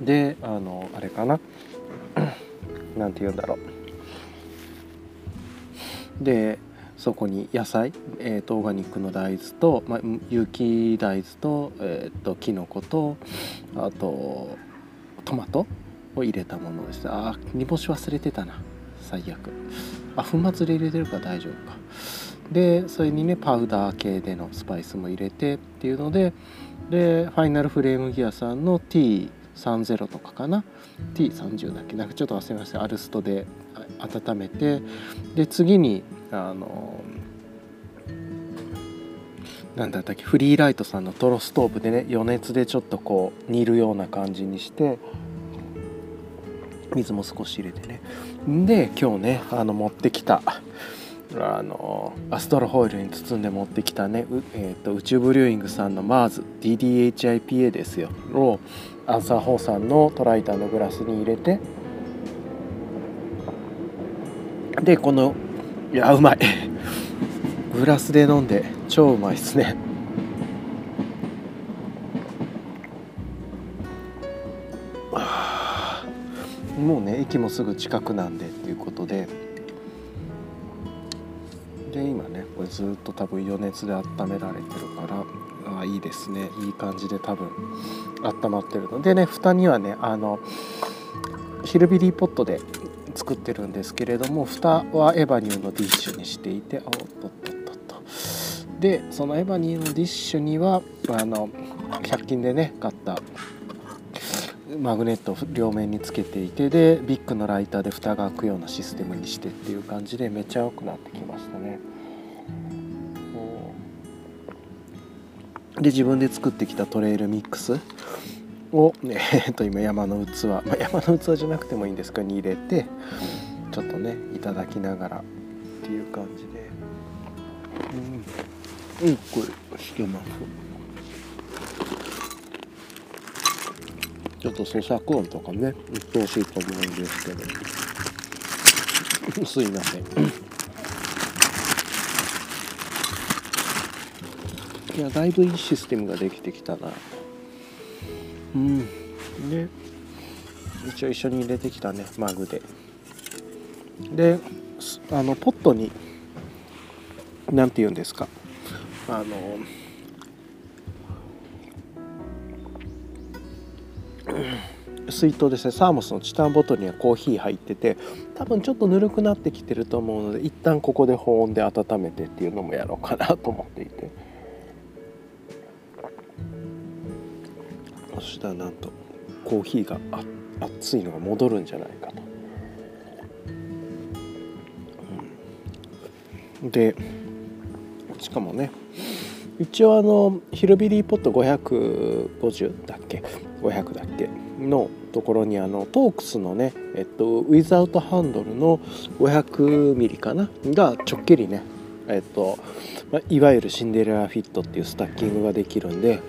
であのあれかな？何て言うんだろう。でそこに野菜、えーと、オーガニックの大豆と、まあ、有機大豆と,、えーと、きのことあとトマトを入れたものですあ煮干し忘れてたな。最悪。あ粉末で入れてるから大丈夫か。でそれにねパウダー系でのスパイスも入れてっていうのででファイナルフレームギアさんの T30 とかかな。T30 だっけ？なんかちょっと忘れました。アルストで温めて。で次にあのなんだったっけ？フリーライトさんのトロストーブでね余熱でちょっとこう煮るような感じにして水も少し入れてね。で今日ねあの持ってきたあのアストロホイルに包んで持ってきたね、えーと、宇宙ブリューイングさんの MARS DDHIPA ですよ。をアンサーホーさんのトライターのグラスに入れて。でこのいやうまい。グラスで飲んで超うまいっすね。あ あもうね駅もすぐ近くなんでっていうことで。で今ねこれずっと多分余熱で温められてるからあいいですね。いい感じで多分温まってるの。でね蓋にはねあのヒルビリーポットで作ってるんですけれども蓋はエバニューのディッシュにしていてあおっとっとっとっと。でそのエバニューのディッシュにはあの100均でね買ったマグネットを両面につけていてでビッグのライターで蓋が開くようなシステムにしてっていう感じでめちゃ良くなってきましたね。で自分で作ってきたトレイルミックスを、ね、えっと今山の器、まあ、山の器じゃなくてもいいんですかに入れてちょっとねいただきながらっていう感じで。うん、うん、これしてます。ちょっと咀嚼音とかね言ってほしいと思うんですけど。すいません。いやだいぶいいシステムができてきたな。うん。で一応一緒に入れてきたねマグで。であのポットに何て言うんですか。あの水筒ですね。サーモスのチタンボトルにはコーヒー入ってて多分ちょっとぬるくなってきてると思うので一旦ここで保温で温めてっていうのもやろうかなと思っていて。そしたらなんとコーヒーがあ熱いのが戻るんじゃないかと。うん、でしかもね一応あのヒルビリーポット550だっけ？500だっけ？のところにあのトークスのねえっとウィズアウトハンドルの500ミリかな？がちょっきりねえっと、まあいわゆるシンデレラフィットっていうスタッキングができるんで。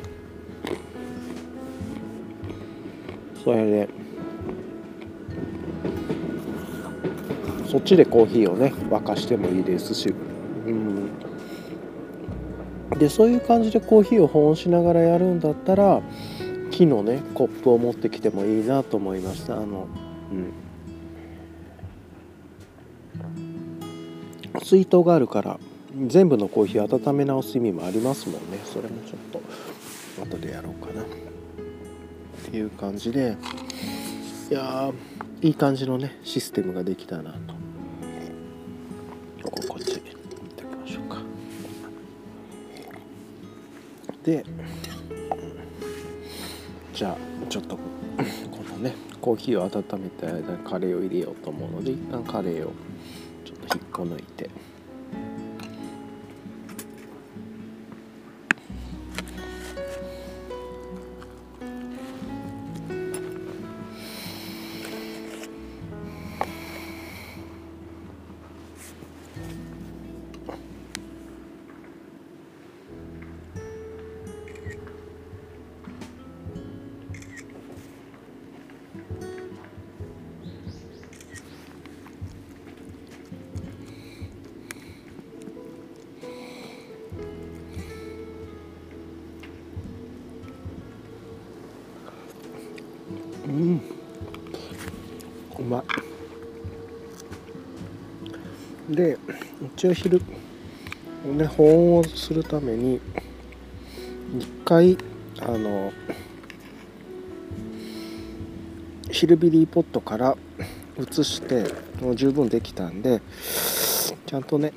それでそっちでコーヒーをね沸かしてもいいですし。でそういう感じでコーヒーを保温しながらやるんだったら木のねコップを持ってきてもいいなと思いました。あのうん。水筒があるから全部のコーヒー温め直す意味もありますもんね。それもちょっと後でやろうかな。っていう感じでいやいい感じのねシステムができたなと。でじゃあちょっとこのねコーヒーを温めた間にカレーを入れようと思うので一旦カレーをちょっと引っこ抜いて。うま。いで一応昼ね保温をするために一回あのヒルビリーポットから移してもう十分できたんでちゃんとね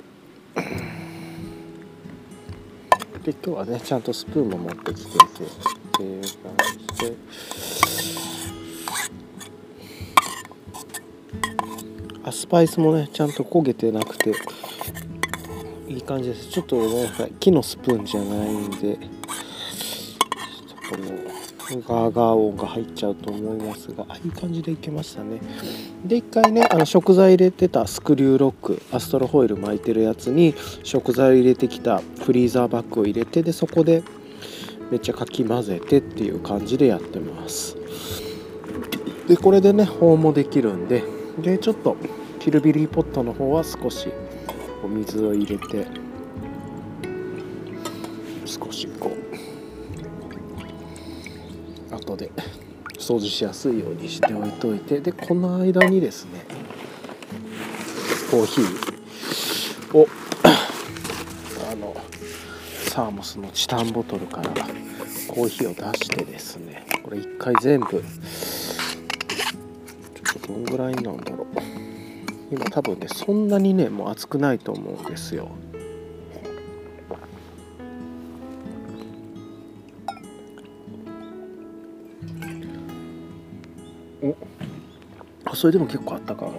で今日はねちゃんとスプーンも持ってきていてっていう感じでスパイスもねちゃんと焦げてなくて。いい感じです。ちょっとごめんなさい。木のスプーンじゃないんで。ちょっともうガーガー音が入っちゃうと思いますが。いい感じでいけましたね。で一回ねあの食材入れてたスクリューロックアストロホイル巻いてるやつに食材入れてきたフリーザーバッグを入れてでそこでめっちゃかき混ぜてっていう感じでやってます。でこれでね保温もできるんででちょっとキルビリーポットの方は少しお水を入れて少しこう後で掃除しやすいようにしておいといてでこの間にですねコーヒーをあのサーモスのチタンボトルからコーヒーを出してですねこれ一回全部どんぐらいなんだろう。今多分ねそんなにねもう熱くないと思うんですよ。お。それでも結構あったか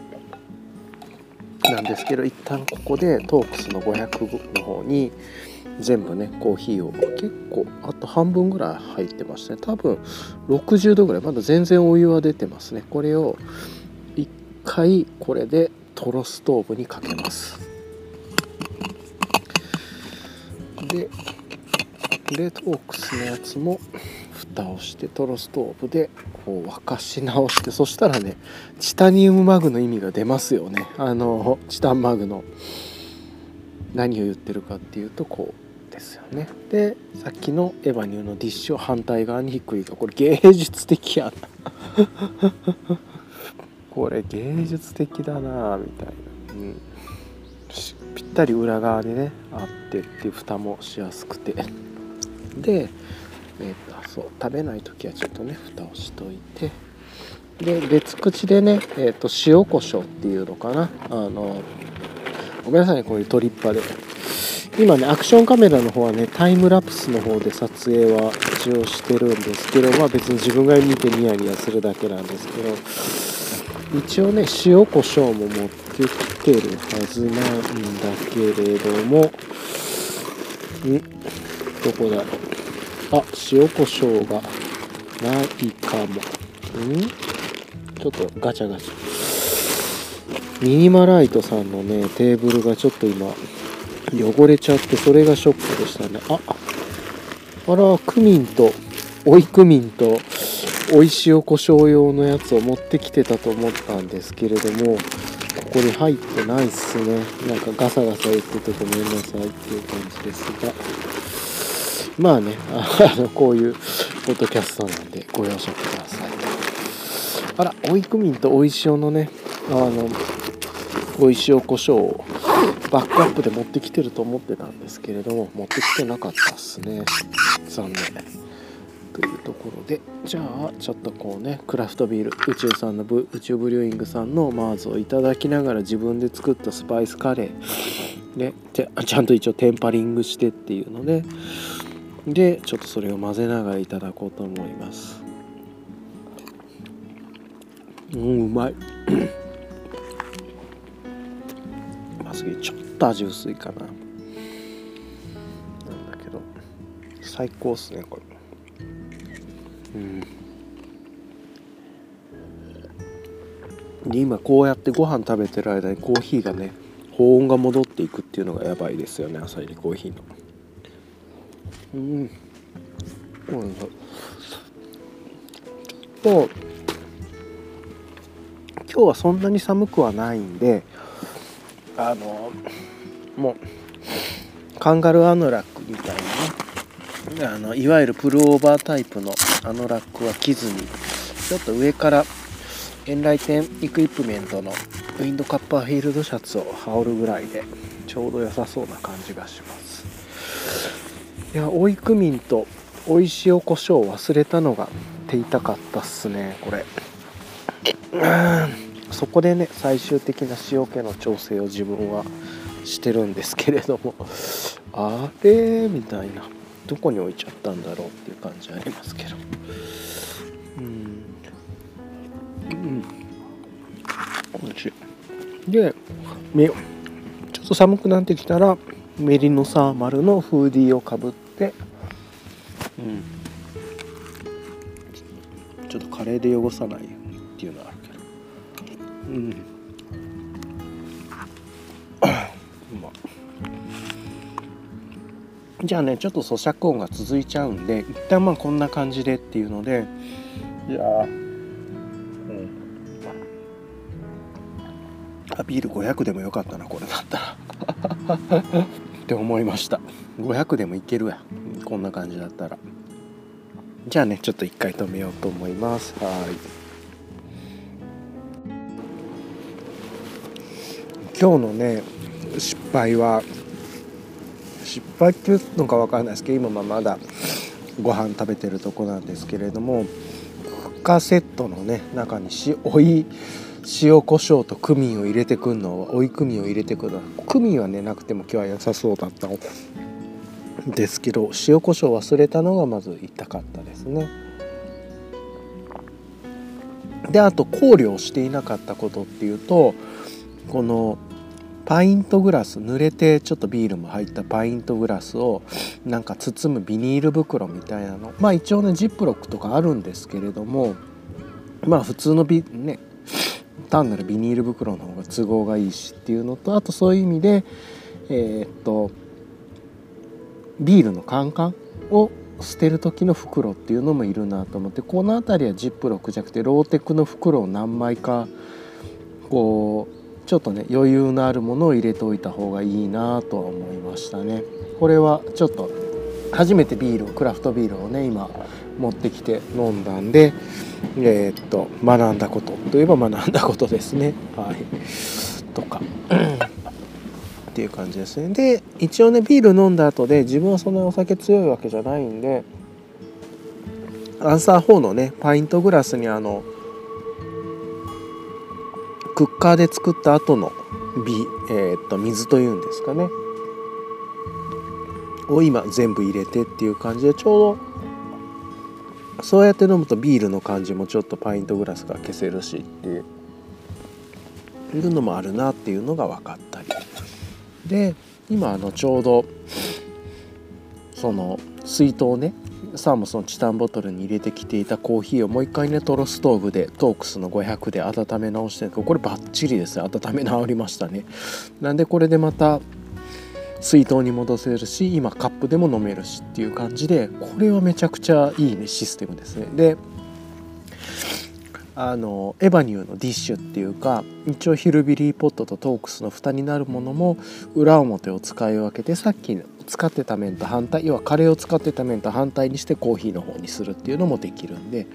なんですけど一旦ここでトークスの500の方に全部ねコーヒーを。結構あと半分ぐらい入ってましたね。多分60度ぐらい。まだ全然お湯は出てますね。これを一回これでトロストーブにかけます。ででトークスのやつも蓋をしてトロストーブでこう沸かし直してそしたらねチタニウムマグの意味が出ますよね。あのチタンマグの。何を言ってるかっていうとこうですよね。でさっきのエヴァニューのディッシュを反対側にひっくりかこれ芸術的やな。これ芸術的だなみたいな、うん、ぴったり裏側でねあってっていう蓋もしやすくて。でえー、とそう食べない時はちょっとね蓋をしといて。で別口でね、えー、と塩コショウっていうのかな。あのごめんなさいねこういうトリッパで。今ねアクションカメラの方はねタイムラプスの方で撮影は一応してるんですけどまあ別に自分が見てニヤニヤするだけなんですけど一応ね塩コショウも持ってきてるはずなんだけれどもん？どこだろう？あ塩コショウがないかも。ん？ちょっとガチャガチャ。ミニマライトさんのねテーブルがちょっと今汚れちゃってそれがショックでしたね。ああ。らクミンと追いクミンと追い塩コショウ用のやつを持ってきてたと思ったんですけれどもここに入ってないっすね。なんかガサガサ言っててごめんなさいっていう感じですが。まあね、あのこういうポッドキャストなんでご容赦ください。あら、おいくみんとおいしおのね、あの、おいしお胡椒をバックアップで持ってきてると思ってたんですけれども、持ってきてなかったっすね。残念。というところで、じゃあ、ちょっとこうね、クラフトビール、宇宙さんのブ、宇宙ブリューイングさんのマーズをいただきながら自分で作ったスパイスカレー、ね、ちゃんと一応テンパリングしてっていうので、でちょっとそれを混ぜながらいただこうと思いますうんうまいまずちょっと味薄いかな。なんだけど。最高っすねこれ。うん。で今こうやってご飯食べてる間にコーヒーがね保温が戻っていくっていうのがやばいですよね朝入りコーヒーの。うん。うんと今日はそんなに寒くはないんであのもうカンガルーアノラックみたいなね。あのいわゆるプルオーバータイプのアノラックは着ずにちょっと上からエンライテンイクイプメントのウィンドカッパーフィールドシャツを羽織るぐらいでちょうど良さそうな感じがします。いや追いクミンと追い塩コショウ忘れたのが手痛かったっすねこれ。
そこでね最終的な塩気の調整を自分はしてるんですけれども あれ？みたいな。どこに置いちゃったんだろうっていう感じありますけど。うん。うん。美味しい。でちょっと寒くなってきたらメリノサーマルのフーディーをかぶってうん。ちょっとカレーで汚さないっていうのはある。うん。うじゃあねちょっと咀嚼音が続いちゃうんで一旦まあこんな感じでっていうので。いやうん。あビール500でもよかったなこれだったら。って思いました。500でもいけるや。こんな感じだったら。じゃあねちょっと一回止めようと思います。はい。今日のね失敗は失敗っていうのか分かんないですけど今まだご飯食べてるとこなんですけれどもフカセットのね中にしおい塩コショウとクミンを入れてくんの追いクミンを入れてくるのクミンはねなくても今日は良さそうだったんですけど塩コショウ忘れたのがまず痛かったですね。であと考慮していなかったことっていうとこのパイントグラス濡れてちょっとビールも入ったパイントグラスをなんか包むビニール袋みたいなの。まあ一応ねジップロックとかあるんですけれどもまあ普通のビね 単なるビニール袋の方が都合がいいしっていうのとあとそういう意味でえー、っとビールのカンカンを捨てる時の袋っていうのもいるなと思ってこの辺りはジップロックじゃなくてローテクの袋を何枚かこうちょっとね余裕のあるものを入れておいた方がいいなとは思いましたね。これはちょっと初めてビールクラフトビールをね今持ってきて飲んだんでえー、っと学んだことといえば学んだことですね。はい。とかっていう感じですね。で一応ねビール飲んだ後で自分はそんなお酒強いわけじゃないんでアンサー4のねパイントグラスにあのクッカーで作った後のビ、えー、っと水というんですかね。を今全部入れてっていう感じでちょうどそうやって飲むとビールの感じもちょっとパイントグラスが消せるしっていうのもあるなっていうのが分かったり。で今あのちょうどその水筒ねサーモスのチタンボトルに入れてきていたコーヒーをもう一回ねトロストーブでトークスの500で温め直してるこれバッチリですね温め直りましたね。なんでこれでまた水筒に戻せるし今カップでも飲めるしっていう感じでこれはめちゃくちゃいいねシステムですね。であのエバニューのディッシュっていうか一応ヒルビリーポットとトークスの蓋になるものも裏表を使い分けてさっき使ってた面と反対要はカレーを使ってた面と反対にしてコーヒーの方にするっていうのもできるんで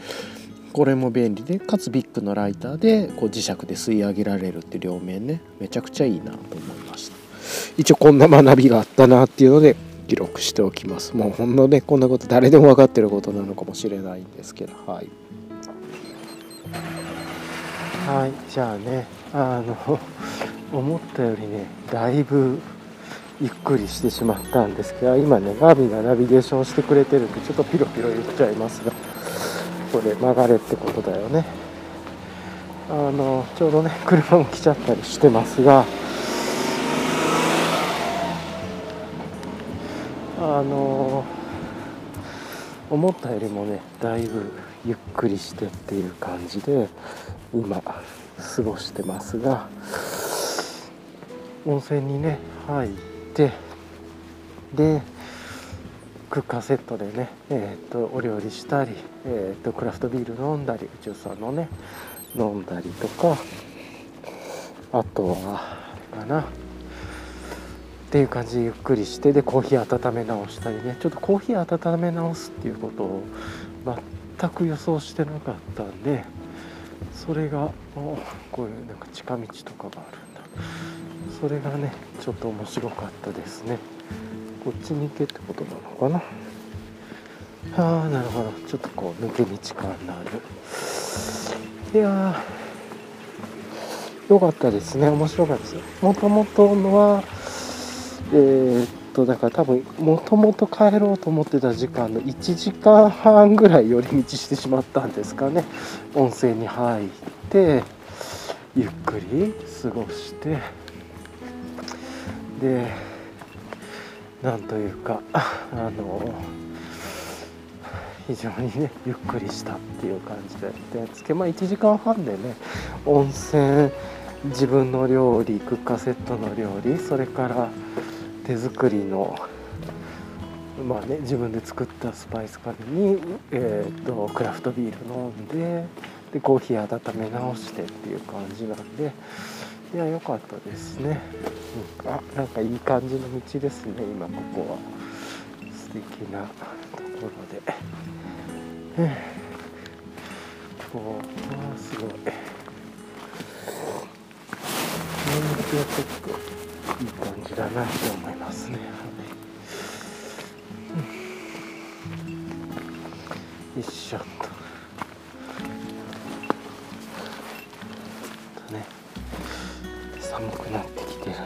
これも便利でかつビッグのライターでこう磁石で吸い上げられるって両面ねめちゃくちゃいいなと思いました。一応こんな学びがあったなっていうので記録しておきます。もうほんのねこんなこと誰でも分かってることなのかもしれないんですけどはい。はいじゃあねあの 思ったよりねだいぶゆっくりしてしまったんですけど今ねナビがナビゲーションしてくれてるんでちょっとピロピロ言っちゃいますがこれ曲がれってことだよね。あのちょうどね車も来ちゃったりしてますがあの思ったよりもねだいぶゆっくりしてっていう感じで今過ごしてますが温泉にね入ってでクッカーセットでね、えーと、お料理したり、えーと、クラフトビール飲んだり宇宙さんのね飲んだりとかあとはかなっていう感じでゆっくりしてでコーヒー温め直したりね。ちょっとコーヒー温め直すっていうことを全く予想してなかったんでそれがこういうなんか近道とかがあるんだ。それがねちょっと面白かったですね。こっちに行けってことなのかな？ああなるほど。ちょっとこう抜け道感のある。いや
良かったですね。面白かったです。もともとのはえー、っとだから多分もともと帰ろうと思ってた時間の1時間半ぐらい寄り道してしまったんですかね。温泉に入ってゆっくり過ごして。でなんというかあの非常にねゆっくりしたっていう感じで。でつけまあ1時間半でね温泉自分の料理クッカセットの料理それから手作りのまあね自分で作ったスパイスカレーに、えーと、クラフトビール飲んででコーヒー温め直してっていう感じなんでいや良かったですね、うん、あなんかいい感じの道ですね今ここは。素敵なところで、うん、こうすごい。気は結構いい感じだなと思いますね。よいしょと。とね寒くなってきてるんで。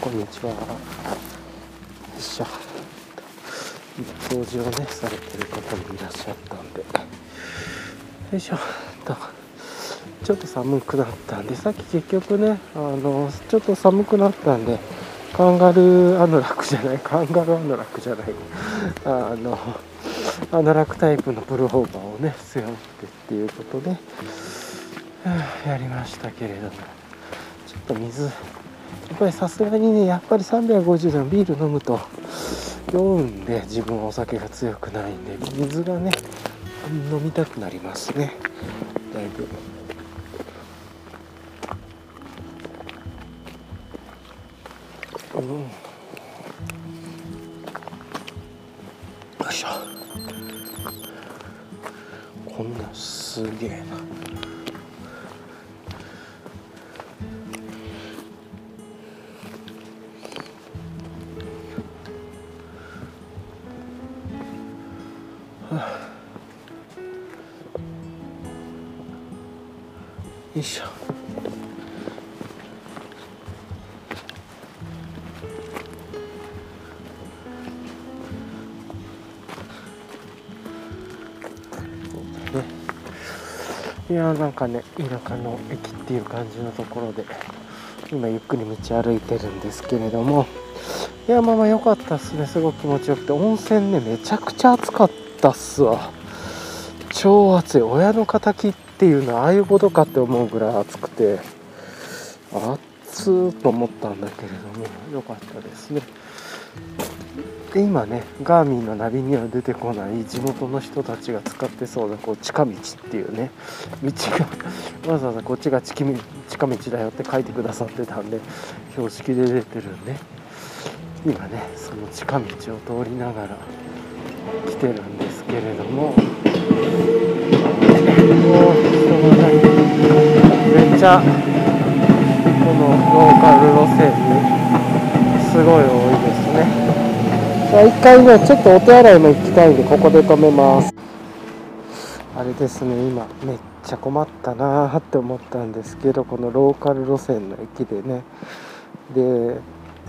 こんにちは。よいしょ。掃除をねされてる方もいらっしゃった。よいしょ。と。ちょっと寒くなったんでさっき結局ねあのちょっと寒くなったんでカンガルーアノラックじゃないカンガルーアノラックじゃない。あのアノラックタイプのプルホーバーをね背負ってっていうことでやりましたけれども。ちょっと水やっぱりさすがにねやっぱり350度のビール飲むと酔うんで自分はお酒が強くないんで水がね飲みたくなりますね。だいぶ。うん、よいしょ。こんなすげえな。なんかね田舎の駅っていう感じのところで今ゆっくり道歩いてるんですけれどもいやまあまあ良かったっすね。すごく気持ちよくて温泉ねめちゃくちゃ暑かったっすわ。超暑い。親の敵っていうのはああいうことかって思うぐらい暑くて暑ーと思ったんだけれども良かったですね。で今ねガーミンのナビには出てこない地元の人たちが使ってそうなこう近道っていうね道が わざわざこっちが近道だよって書いてくださってたんで標識で出てるんで今ねその近道を通りながら来てるんですけれどももう人がないめっちゃこのローカル路線にすごい多い一回ねちょっとお手洗いも行きたいんでここで止めます。あれですね今めっちゃ困ったなーって思ったんですけどこのローカル路線の駅でね。で、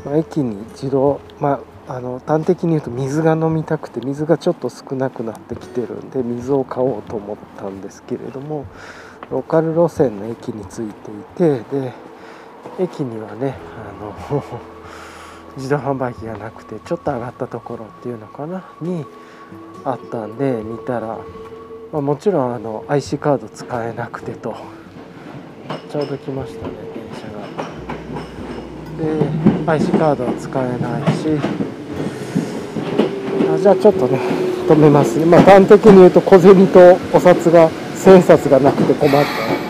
まあ、駅に一度まああの端的に言うと水が飲みたくて水がちょっと少なくなってきてるんで水を買おうと思ったんですけれどもローカル路線の駅に着いていてで駅にはねあの自動販売機がなくてちょっと上がったところっていうのかな？にあったんで見たら、まあ、もちろんあの IC カード使えなくてと。ちょうど来ましたね電車が。で IC カードは使えないし。あじゃあちょっとね止めますね。まあ端的に言うと小銭とお札が千円札がなくて困った。